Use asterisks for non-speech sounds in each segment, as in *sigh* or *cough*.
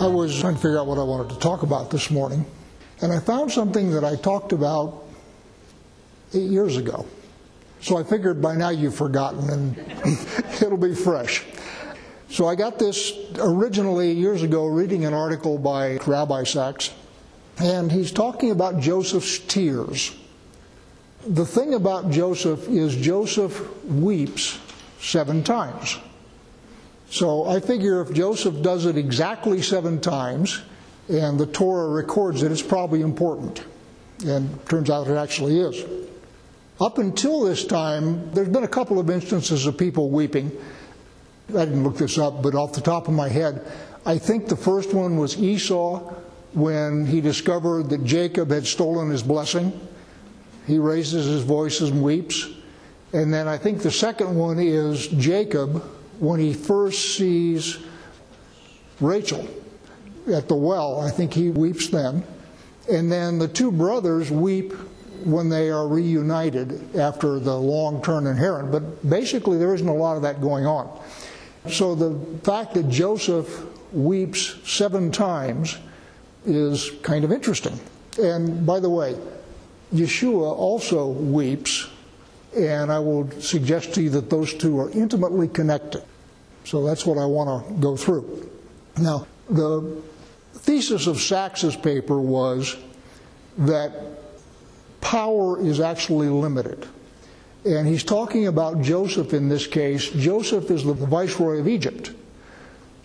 I was trying to figure out what I wanted to talk about this morning, and I found something that I talked about eight years ago. So I figured by now you've forgotten and *laughs* it'll be fresh. So I got this originally years ago reading an article by Rabbi Sacks, and he's talking about Joseph's tears. The thing about Joseph is Joseph weeps seven times. So I figure if Joseph does it exactly seven times and the Torah records it, it's probably important. And turns out it actually is. Up until this time, there's been a couple of instances of people weeping. I didn't look this up, but off the top of my head, I think the first one was Esau when he discovered that Jacob had stolen his blessing. He raises his voice and weeps. And then I think the second one is Jacob when he first sees Rachel at the well. I think he weeps then. And then the two brothers weep when they are reunited after the long turn in Haran. But basically, there isn't a lot of that going on. So the fact that Joseph weeps seven times is kind of interesting. And by the way, Yeshua also weeps and I will suggest to you that those two are intimately connected. So that's what I want to go through. Now, the thesis of Sacks's paper was that power is actually limited. And he's talking about Joseph in this case. Joseph is the viceroy of Egypt.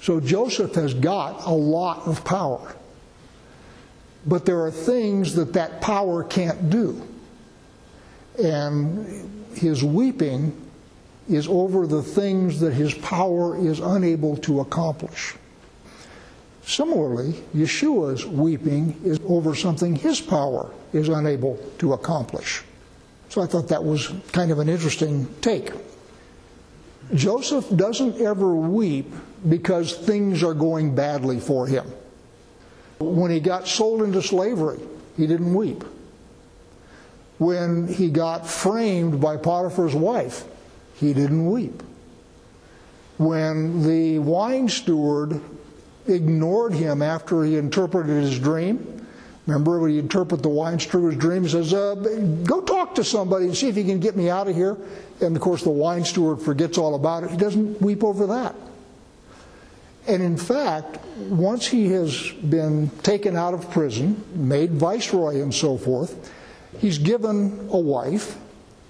So Joseph has got a lot of power. But there are things that that power can't do. And his weeping is over the things that his power is unable to accomplish. Similarly, Yeshua's weeping is over something his power is unable to accomplish. So I thought that was kind of an interesting take. Joseph doesn't ever weep because things are going badly for him. When he got sold into slavery, he didn't weep when he got framed by Potiphar's wife, he didn't weep. When the wine steward ignored him after he interpreted his dream, remember when he interpreted the wine steward's dream, he says, uh, Go talk to somebody and see if you can get me out of here. And of course, the wine steward forgets all about it. He doesn't weep over that. And in fact, once he has been taken out of prison, made viceroy, and so forth, he's given a wife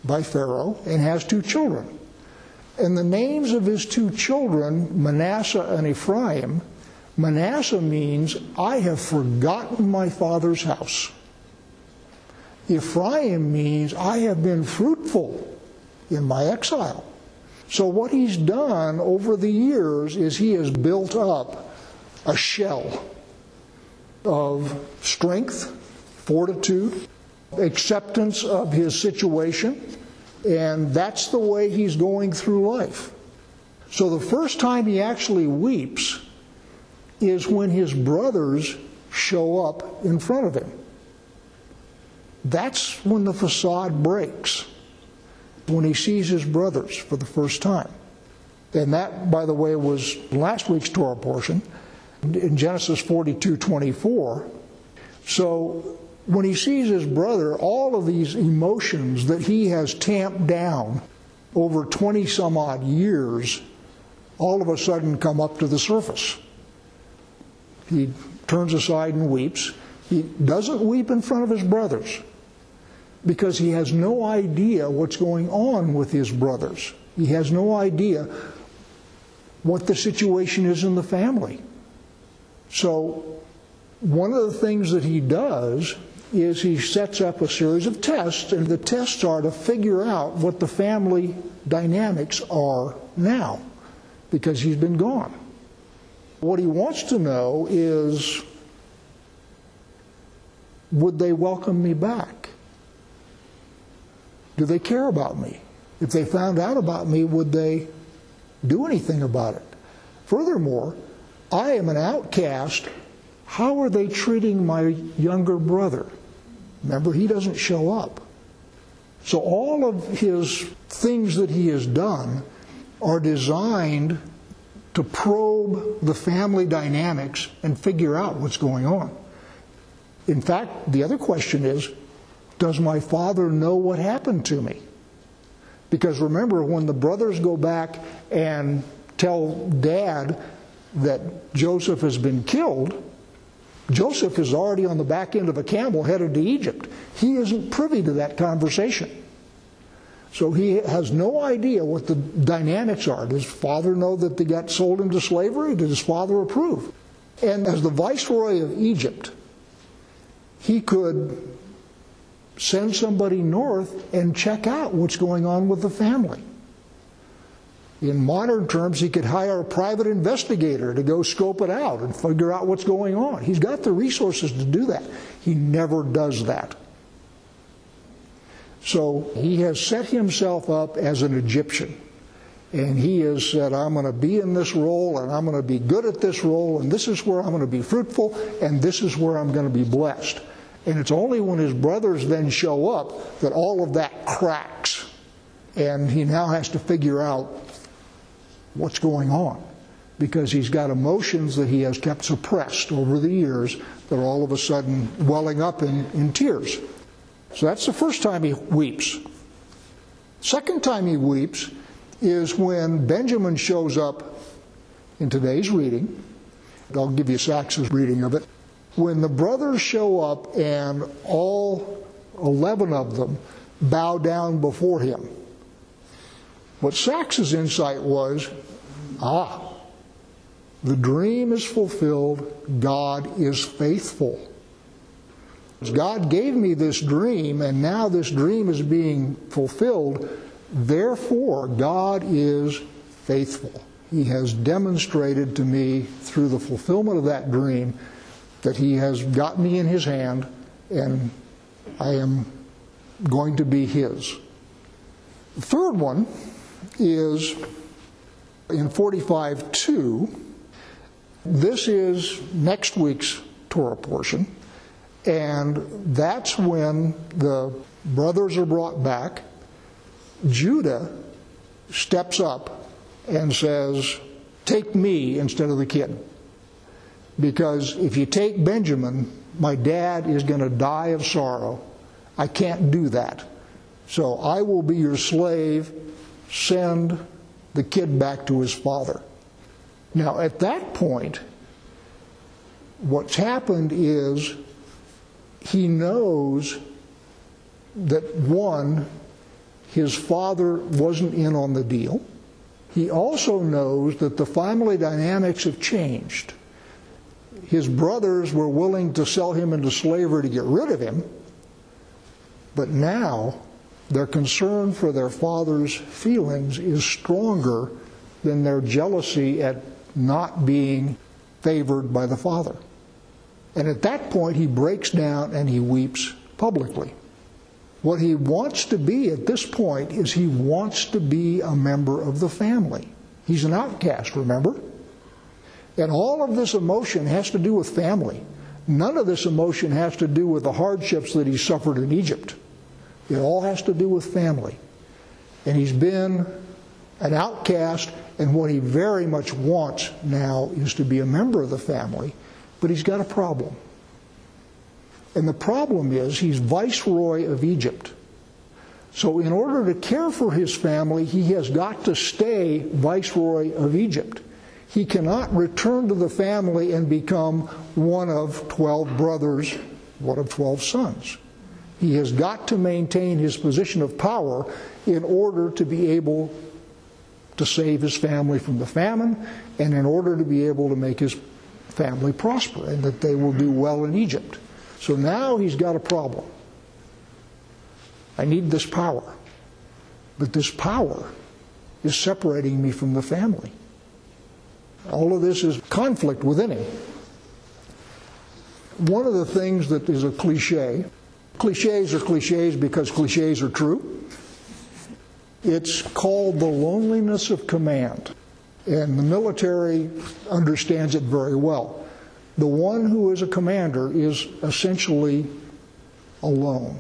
by Pharaoh and has two children. And the names of his two children, Manasseh and Ephraim, Manasseh means, I have forgotten my father's house. Ephraim means, I have been fruitful in my exile. So, what he's done over the years is he has built up a shell of strength, fortitude, acceptance of his situation, and that's the way he's going through life. So the first time he actually weeps is when his brothers show up in front of him. That's when the facade breaks, when he sees his brothers for the first time. And that, by the way, was last week's Torah portion in Genesis 42 24. So when he sees his brother, all of these emotions that he has tamped down over 20 some odd years all of a sudden come up to the surface. He turns aside and weeps. He doesn't weep in front of his brothers because he has no idea what's going on with his brothers. He has no idea what the situation is in the family. So, one of the things that he does is he sets up a series of tests, and the tests are to figure out what the family dynamics are now, because he's been gone. What he wants to know is would they welcome me back? Do they care about me? If they found out about me, would they do anything about it? Furthermore, I am an outcast. How are they treating my younger brother? Remember, he doesn't show up. So all of his things that he has done are designed to probe the family dynamics and figure out what's going on. In fact, the other question is Does my father know what happened to me? Because remember, when the brothers go back and tell dad that Joseph has been killed, Joseph is already on the back end of a camel headed to Egypt. He isn't privy to that conversation. So he has no idea what the dynamics are. Does father know that they got sold into slavery? Did his father approve? And as the viceroy of Egypt, he could send somebody north and check out what's going on with the family. In modern terms, he could hire a private investigator to go scope it out and figure out what's going on. He's got the resources to do that. He never does that. So he has set himself up as an Egyptian. And he has said, I'm going to be in this role and I'm going to be good at this role and this is where I'm going to be fruitful and this is where I'm going to be blessed. And it's only when his brothers then show up that all of that cracks. And he now has to figure out what's going on because he's got emotions that he has kept suppressed over the years that are all of a sudden welling up in, in tears. So that's the first time he weeps. Second time he weeps is when Benjamin shows up in today's reading. I'll give you Sacks's reading of it. When the brothers show up and all 11 of them bow down before him, what Sacks's insight was ah, the dream is fulfilled, God is faithful. God gave me this dream, and now this dream is being fulfilled. Therefore, God is faithful. He has demonstrated to me through the fulfillment of that dream that He has got me in His hand, and I am going to be His. The third one is in 45 2. This is next week's Torah portion, and that's when the brothers are brought back. Judah steps up and says, Take me instead of the kid. Because if you take Benjamin, my dad is going to die of sorrow. I can't do that. So I will be your slave. Send the kid back to his father. Now, at that point, what's happened is he knows that one, his father wasn't in on the deal. He also knows that the family dynamics have changed. His brothers were willing to sell him into slavery to get rid of him, but now their concern for their father's feelings is stronger than their jealousy at not being favored by the father. And at that point, he breaks down and he weeps publicly. What he wants to be at this point is he wants to be a member of the family. He's an outcast, remember? And all of this emotion has to do with family. None of this emotion has to do with the hardships that he suffered in Egypt. It all has to do with family. And he's been an outcast, and what he very much wants now is to be a member of the family, but he's got a problem. And the problem is he's viceroy of Egypt. So, in order to care for his family, he has got to stay viceroy of Egypt. He cannot return to the family and become one of 12 brothers, one of 12 sons. He has got to maintain his position of power in order to be able to save his family from the famine and in order to be able to make his family prosper and that they will do well in Egypt. So now he's got a problem. I need this power. But this power is separating me from the family. All of this is conflict within him. One of the things that is a cliche Cliches are cliches because cliches are true. It's called the loneliness of command, and the military understands it very well. The one who is a commander is essentially alone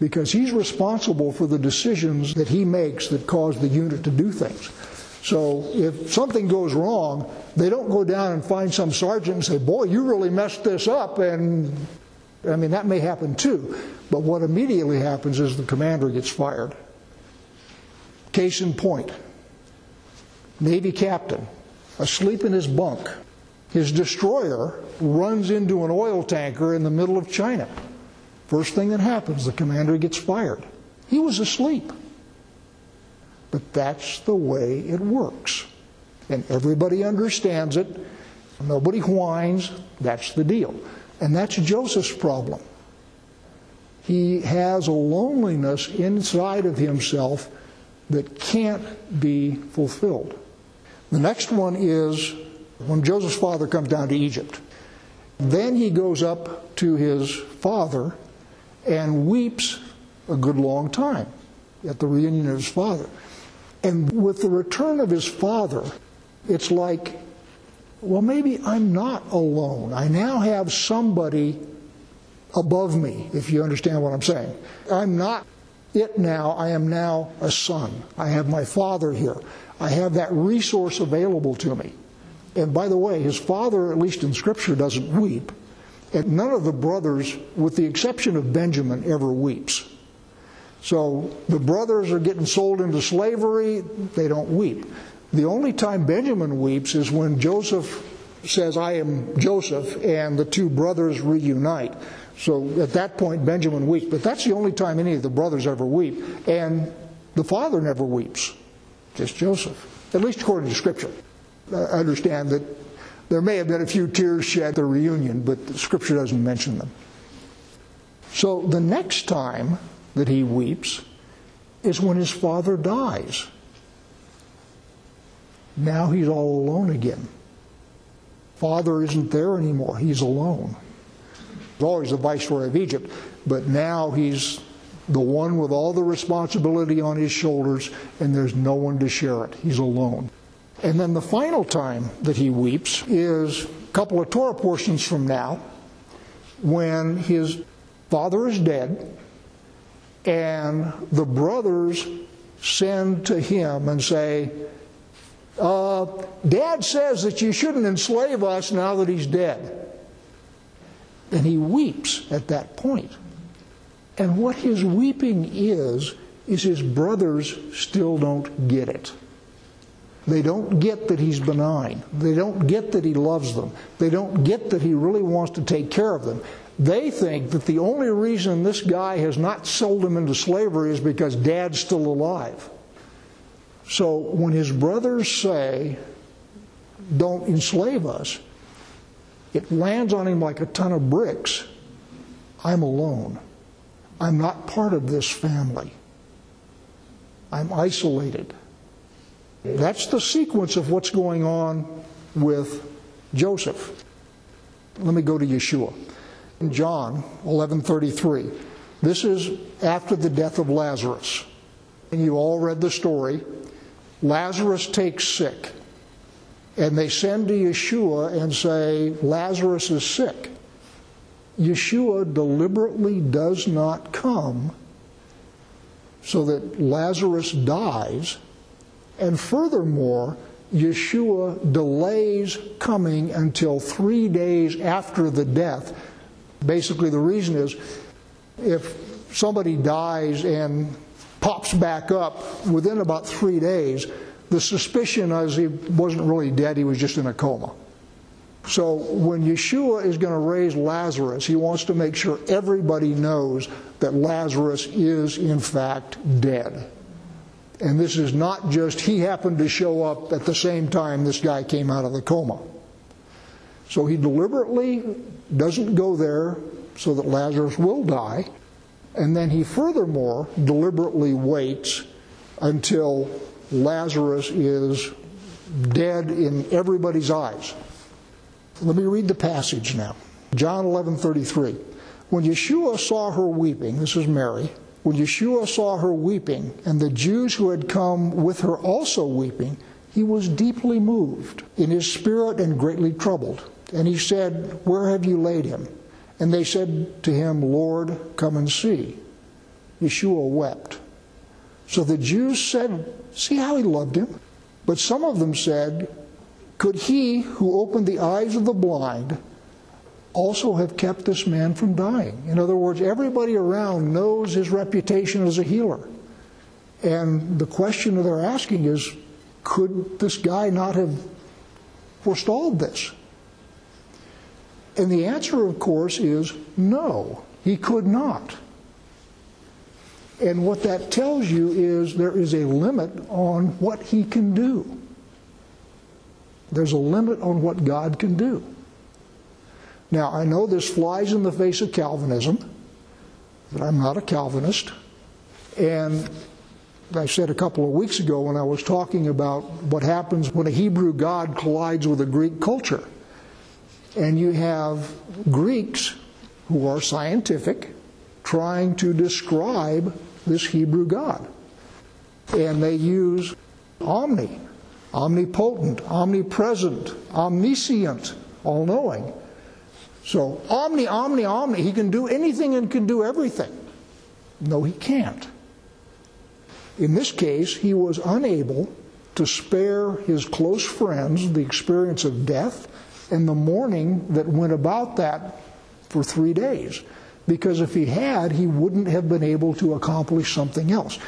because he's responsible for the decisions that he makes that cause the unit to do things. So if something goes wrong, they don't go down and find some sergeant and say, Boy, you really messed this up. And I mean, that may happen too. But what immediately happens is the commander gets fired. Case in point Navy captain, asleep in his bunk. His destroyer runs into an oil tanker in the middle of China. First thing that happens, the commander gets fired. He was asleep. But that's the way it works. And everybody understands it. Nobody whines. That's the deal. And that's Joseph's problem. He has a loneliness inside of himself that can't be fulfilled. The next one is when Joseph's father comes down to Egypt. Then he goes up to his father and weeps a good long time at the reunion of his father. And with the return of his father, it's like, well, maybe I'm not alone. I now have somebody above me, if you understand what I'm saying. I'm not it now, I am now a son. I have my father here. I have that resource available to me. And by the way, his father, at least in Scripture, doesn't weep. And none of the brothers, with the exception of Benjamin, ever weeps. So the brothers are getting sold into slavery, they don't weep. The only time Benjamin weeps is when Joseph says, I am Joseph, and the two brothers reunite. So at that point, Benjamin weeps. But that's the only time any of the brothers ever weep. And the father never weeps, just Joseph, at least according to Scripture. I understand that there may have been a few tears shed at the reunion, but Scripture doesn't mention them. So the next time that he weeps is when his father dies. Now he's all alone again. Father isn't there anymore, he's alone. He's always the viceroy of Egypt, but now he's the one with all the responsibility on his shoulders, and there's no one to share it. He's alone. And then the final time that he weeps is a couple of Torah portions from now when his father is dead and the brothers send to him and say, uh, Dad says that you shouldn't enslave us now that he's dead. And he weeps at that point. And what his weeping is, is his brothers still don't get it. They don't get that he's benign. They don't get that he loves them. They don't get that he really wants to take care of them. They think that the only reason this guy has not sold them into slavery is because dad's still alive. So when his brothers say, don't enslave us, it lands on him like a ton of bricks. I'm alone. I'm not part of this family. I'm isolated. That's the sequence of what's going on with Joseph. Let me go to Yeshua. In John 11:33. This is after the death of Lazarus. And you all read the story. Lazarus takes sick. And they send to Yeshua and say, Lazarus is sick. Yeshua deliberately does not come so that Lazarus dies and furthermore, Yeshua delays coming until three days after the death. Basically, the reason is if somebody dies and pops back up within about three days, the suspicion is he wasn't really dead, he was just in a coma. So when Yeshua is going to raise Lazarus, he wants to make sure everybody knows that Lazarus is in fact dead. And this is not just he happened to show up at the same time this guy came out of the coma. So he deliberately doesn't go there so that Lazarus will die. And then he furthermore deliberately waits until Lazarus is dead in everybody's eyes. Let me read the passage now. John 11:33. When Yeshua saw her weeping, this is Mary, when Yeshua saw her weeping, and the Jews who had come with her also weeping, he was deeply moved in his spirit and greatly troubled. And he said, Where have you laid him? And they said to him, Lord, come and see. Yeshua wept. So the Jews said, See how he loved him? But some of them said, Could he who opened the eyes of the blind also have kept this man from dying? In other words, everybody around knows his reputation as a healer. And the question that they're asking is could this guy not have forestalled this? And the answer, of course, is no, he could not. And what that tells you is there is a limit on what he can do. There's a limit on what God can do. Now, I know this flies in the face of Calvinism, but I'm not a Calvinist. And I said a couple of weeks ago when I was talking about what happens when a Hebrew God collides with a Greek culture. And you have Greeks who are scientific trying to describe this Hebrew God. And they use omni, omnipotent, omnipresent, omniscient, all knowing. So, omni, omni, omni, he can do anything and can do everything. No, he can't. In this case, he was unable to spare his close friends the experience of death and the mourning that went about that for three days. Because if he had, he wouldn't have been able to accomplish something else.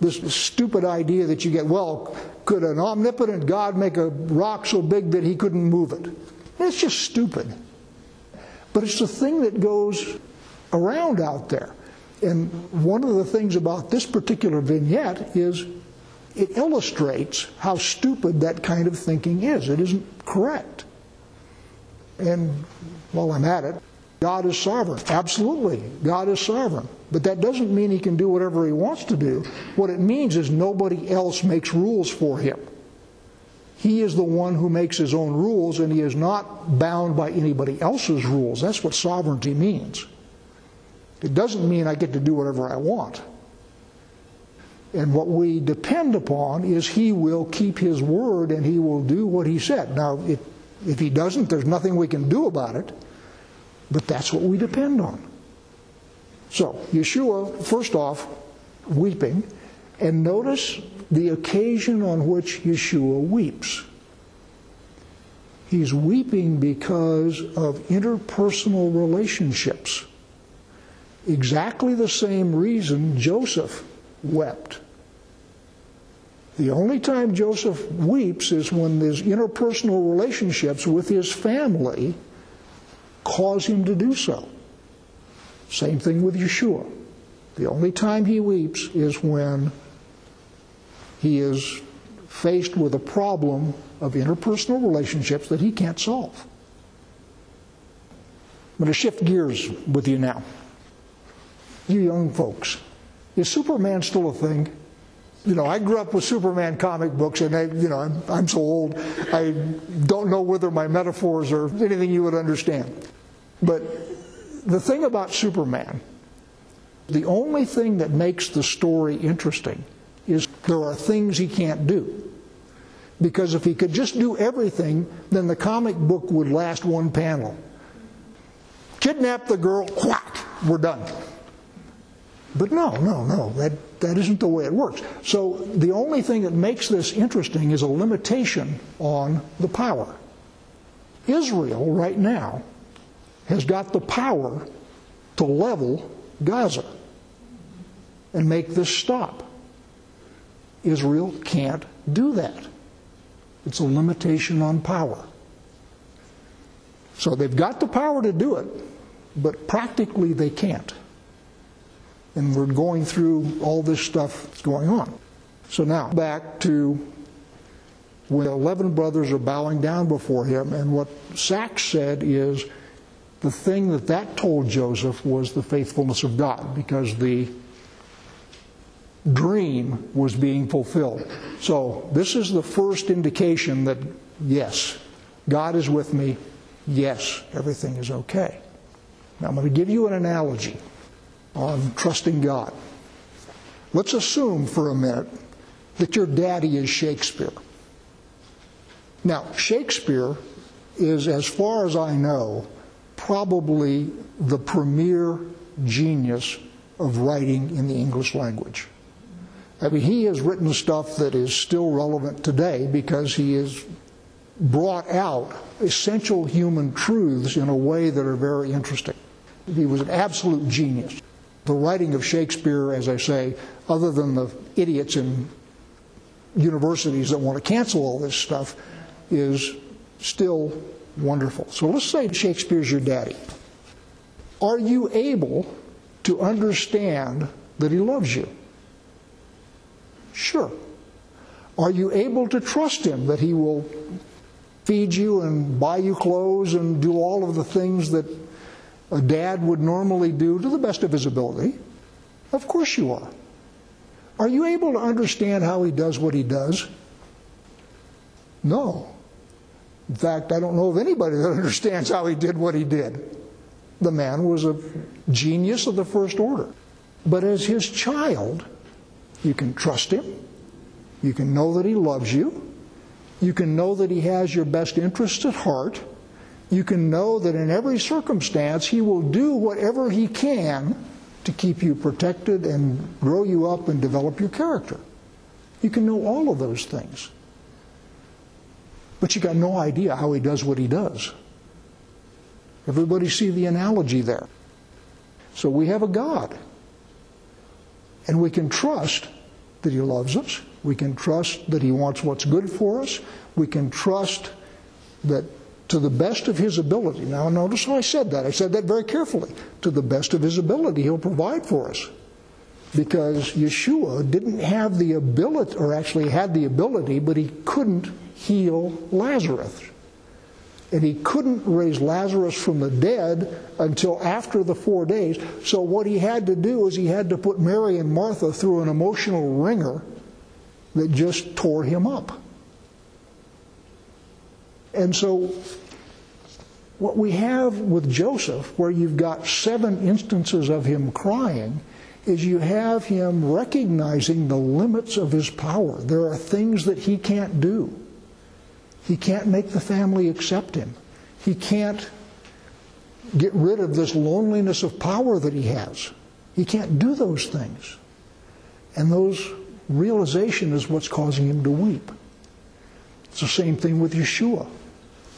This stupid idea that you get, well, could an omnipotent God make a rock so big that he couldn't move it? It's just stupid. But it's the thing that goes around out there. And one of the things about this particular vignette is it illustrates how stupid that kind of thinking is. It isn't correct. And while I'm at it, God is sovereign. Absolutely, God is sovereign. But that doesn't mean he can do whatever he wants to do. What it means is nobody else makes rules for him. He is the one who makes his own rules, and he is not bound by anybody else's rules. That's what sovereignty means. It doesn't mean I get to do whatever I want. And what we depend upon is he will keep his word and he will do what he said. Now, if, if he doesn't, there's nothing we can do about it. But that's what we depend on. So, Yeshua, first off, weeping, and notice the occasion on which Yeshua weeps. He's weeping because of interpersonal relationships. Exactly the same reason Joseph wept. The only time Joseph weeps is when his interpersonal relationships with his family cause him to do so. Same thing with Yeshua. The only time he weeps is when he is faced with a problem of interpersonal relationships that he can't solve. I'm going to shift gears with you now. You young folks, is Superman still a thing? You know, I grew up with Superman comic books, and I, you know, I'm, I'm so old, I don't know whether my metaphors are anything you would understand. But the thing about Superman, the only thing that makes the story interesting is there are things he can't do. Because if he could just do everything, then the comic book would last one panel. Kidnap the girl, whack, we're done. But no, no, no, that, that isn't the way it works. So the only thing that makes this interesting is a limitation on the power. Israel, right now, has got the power to level Gaza and make this stop. Israel can't do that. It's a limitation on power. So they've got the power to do it, but practically they can't. And we're going through all this stuff that's going on. So now, back to when the 11 brothers are bowing down before him, and what Sacks said is the thing that that told Joseph was the faithfulness of God because the dream was being fulfilled. So, this is the first indication that, yes, God is with me. Yes, everything is okay. Now, I'm going to give you an analogy on trusting God. Let's assume for a minute that your daddy is Shakespeare. Now, Shakespeare is, as far as I know, probably the premier genius of writing in the English language. I mean, he has written stuff that is still relevant today because he has brought out essential human truths in a way that are very interesting. He was an absolute genius. The writing of Shakespeare, as I say, other than the idiots in universities that want to cancel all this stuff, is still wonderful. So let's say Shakespeare's your daddy. Are you able to understand that he loves you? Sure. Are you able to trust him that he will feed you and buy you clothes and do all of the things that a dad would normally do to the best of his ability? Of course you are. Are you able to understand how he does what he does? No. In fact, I don't know of anybody that *laughs* understands how he did what he did. The man was a genius of the first order. But as his child, you can trust him. You can know that he loves you. You can know that he has your best interests at heart. You can know that in every circumstance he will do whatever he can to keep you protected and grow you up and develop your character. You can know all of those things. But you got no idea how he does what he does. Everybody see the analogy there. So we have a God. And we can trust that He loves us. We can trust that He wants what's good for us. We can trust that to the best of His ability. Now, notice how I said that. I said that very carefully. To the best of His ability, He'll provide for us. Because Yeshua didn't have the ability, or actually had the ability, but He couldn't heal Lazarus and he couldn't raise Lazarus from the dead until after the four days. So, what he had to do is he had to put Mary and Martha through an emotional wringer that just tore him up. And so, what we have with Joseph, where you've got seven instances of him crying, is you have him recognizing the limits of his power. There are things that he can't do. He can't make the family accept him. He can't get rid of this loneliness of power that he has. He can't do those things. And those realization is what's causing him to weep. It's the same thing with Yeshua.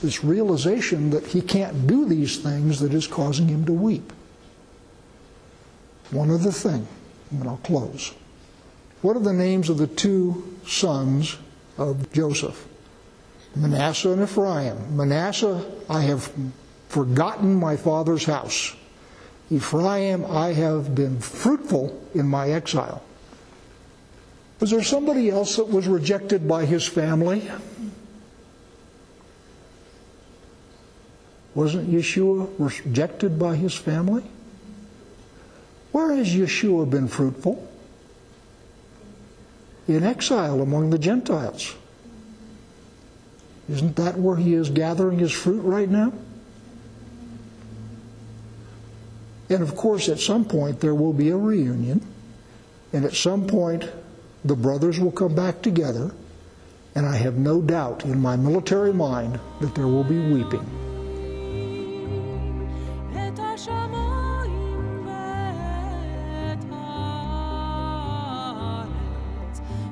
This realization that he can't do these things that is causing him to weep. One other thing, and I'll close. What are the names of the two sons of Joseph? Manasseh and Ephraim. Manasseh, I have forgotten my father's house. Ephraim, I have been fruitful in my exile. Was there somebody else that was rejected by his family? Wasn't Yeshua rejected by his family? Where has Yeshua been fruitful? In exile among the Gentiles. Isn't that where he is gathering his fruit right now? And of course, at some point, there will be a reunion. And at some point, the brothers will come back together. And I have no doubt in my military mind that there will be weeping.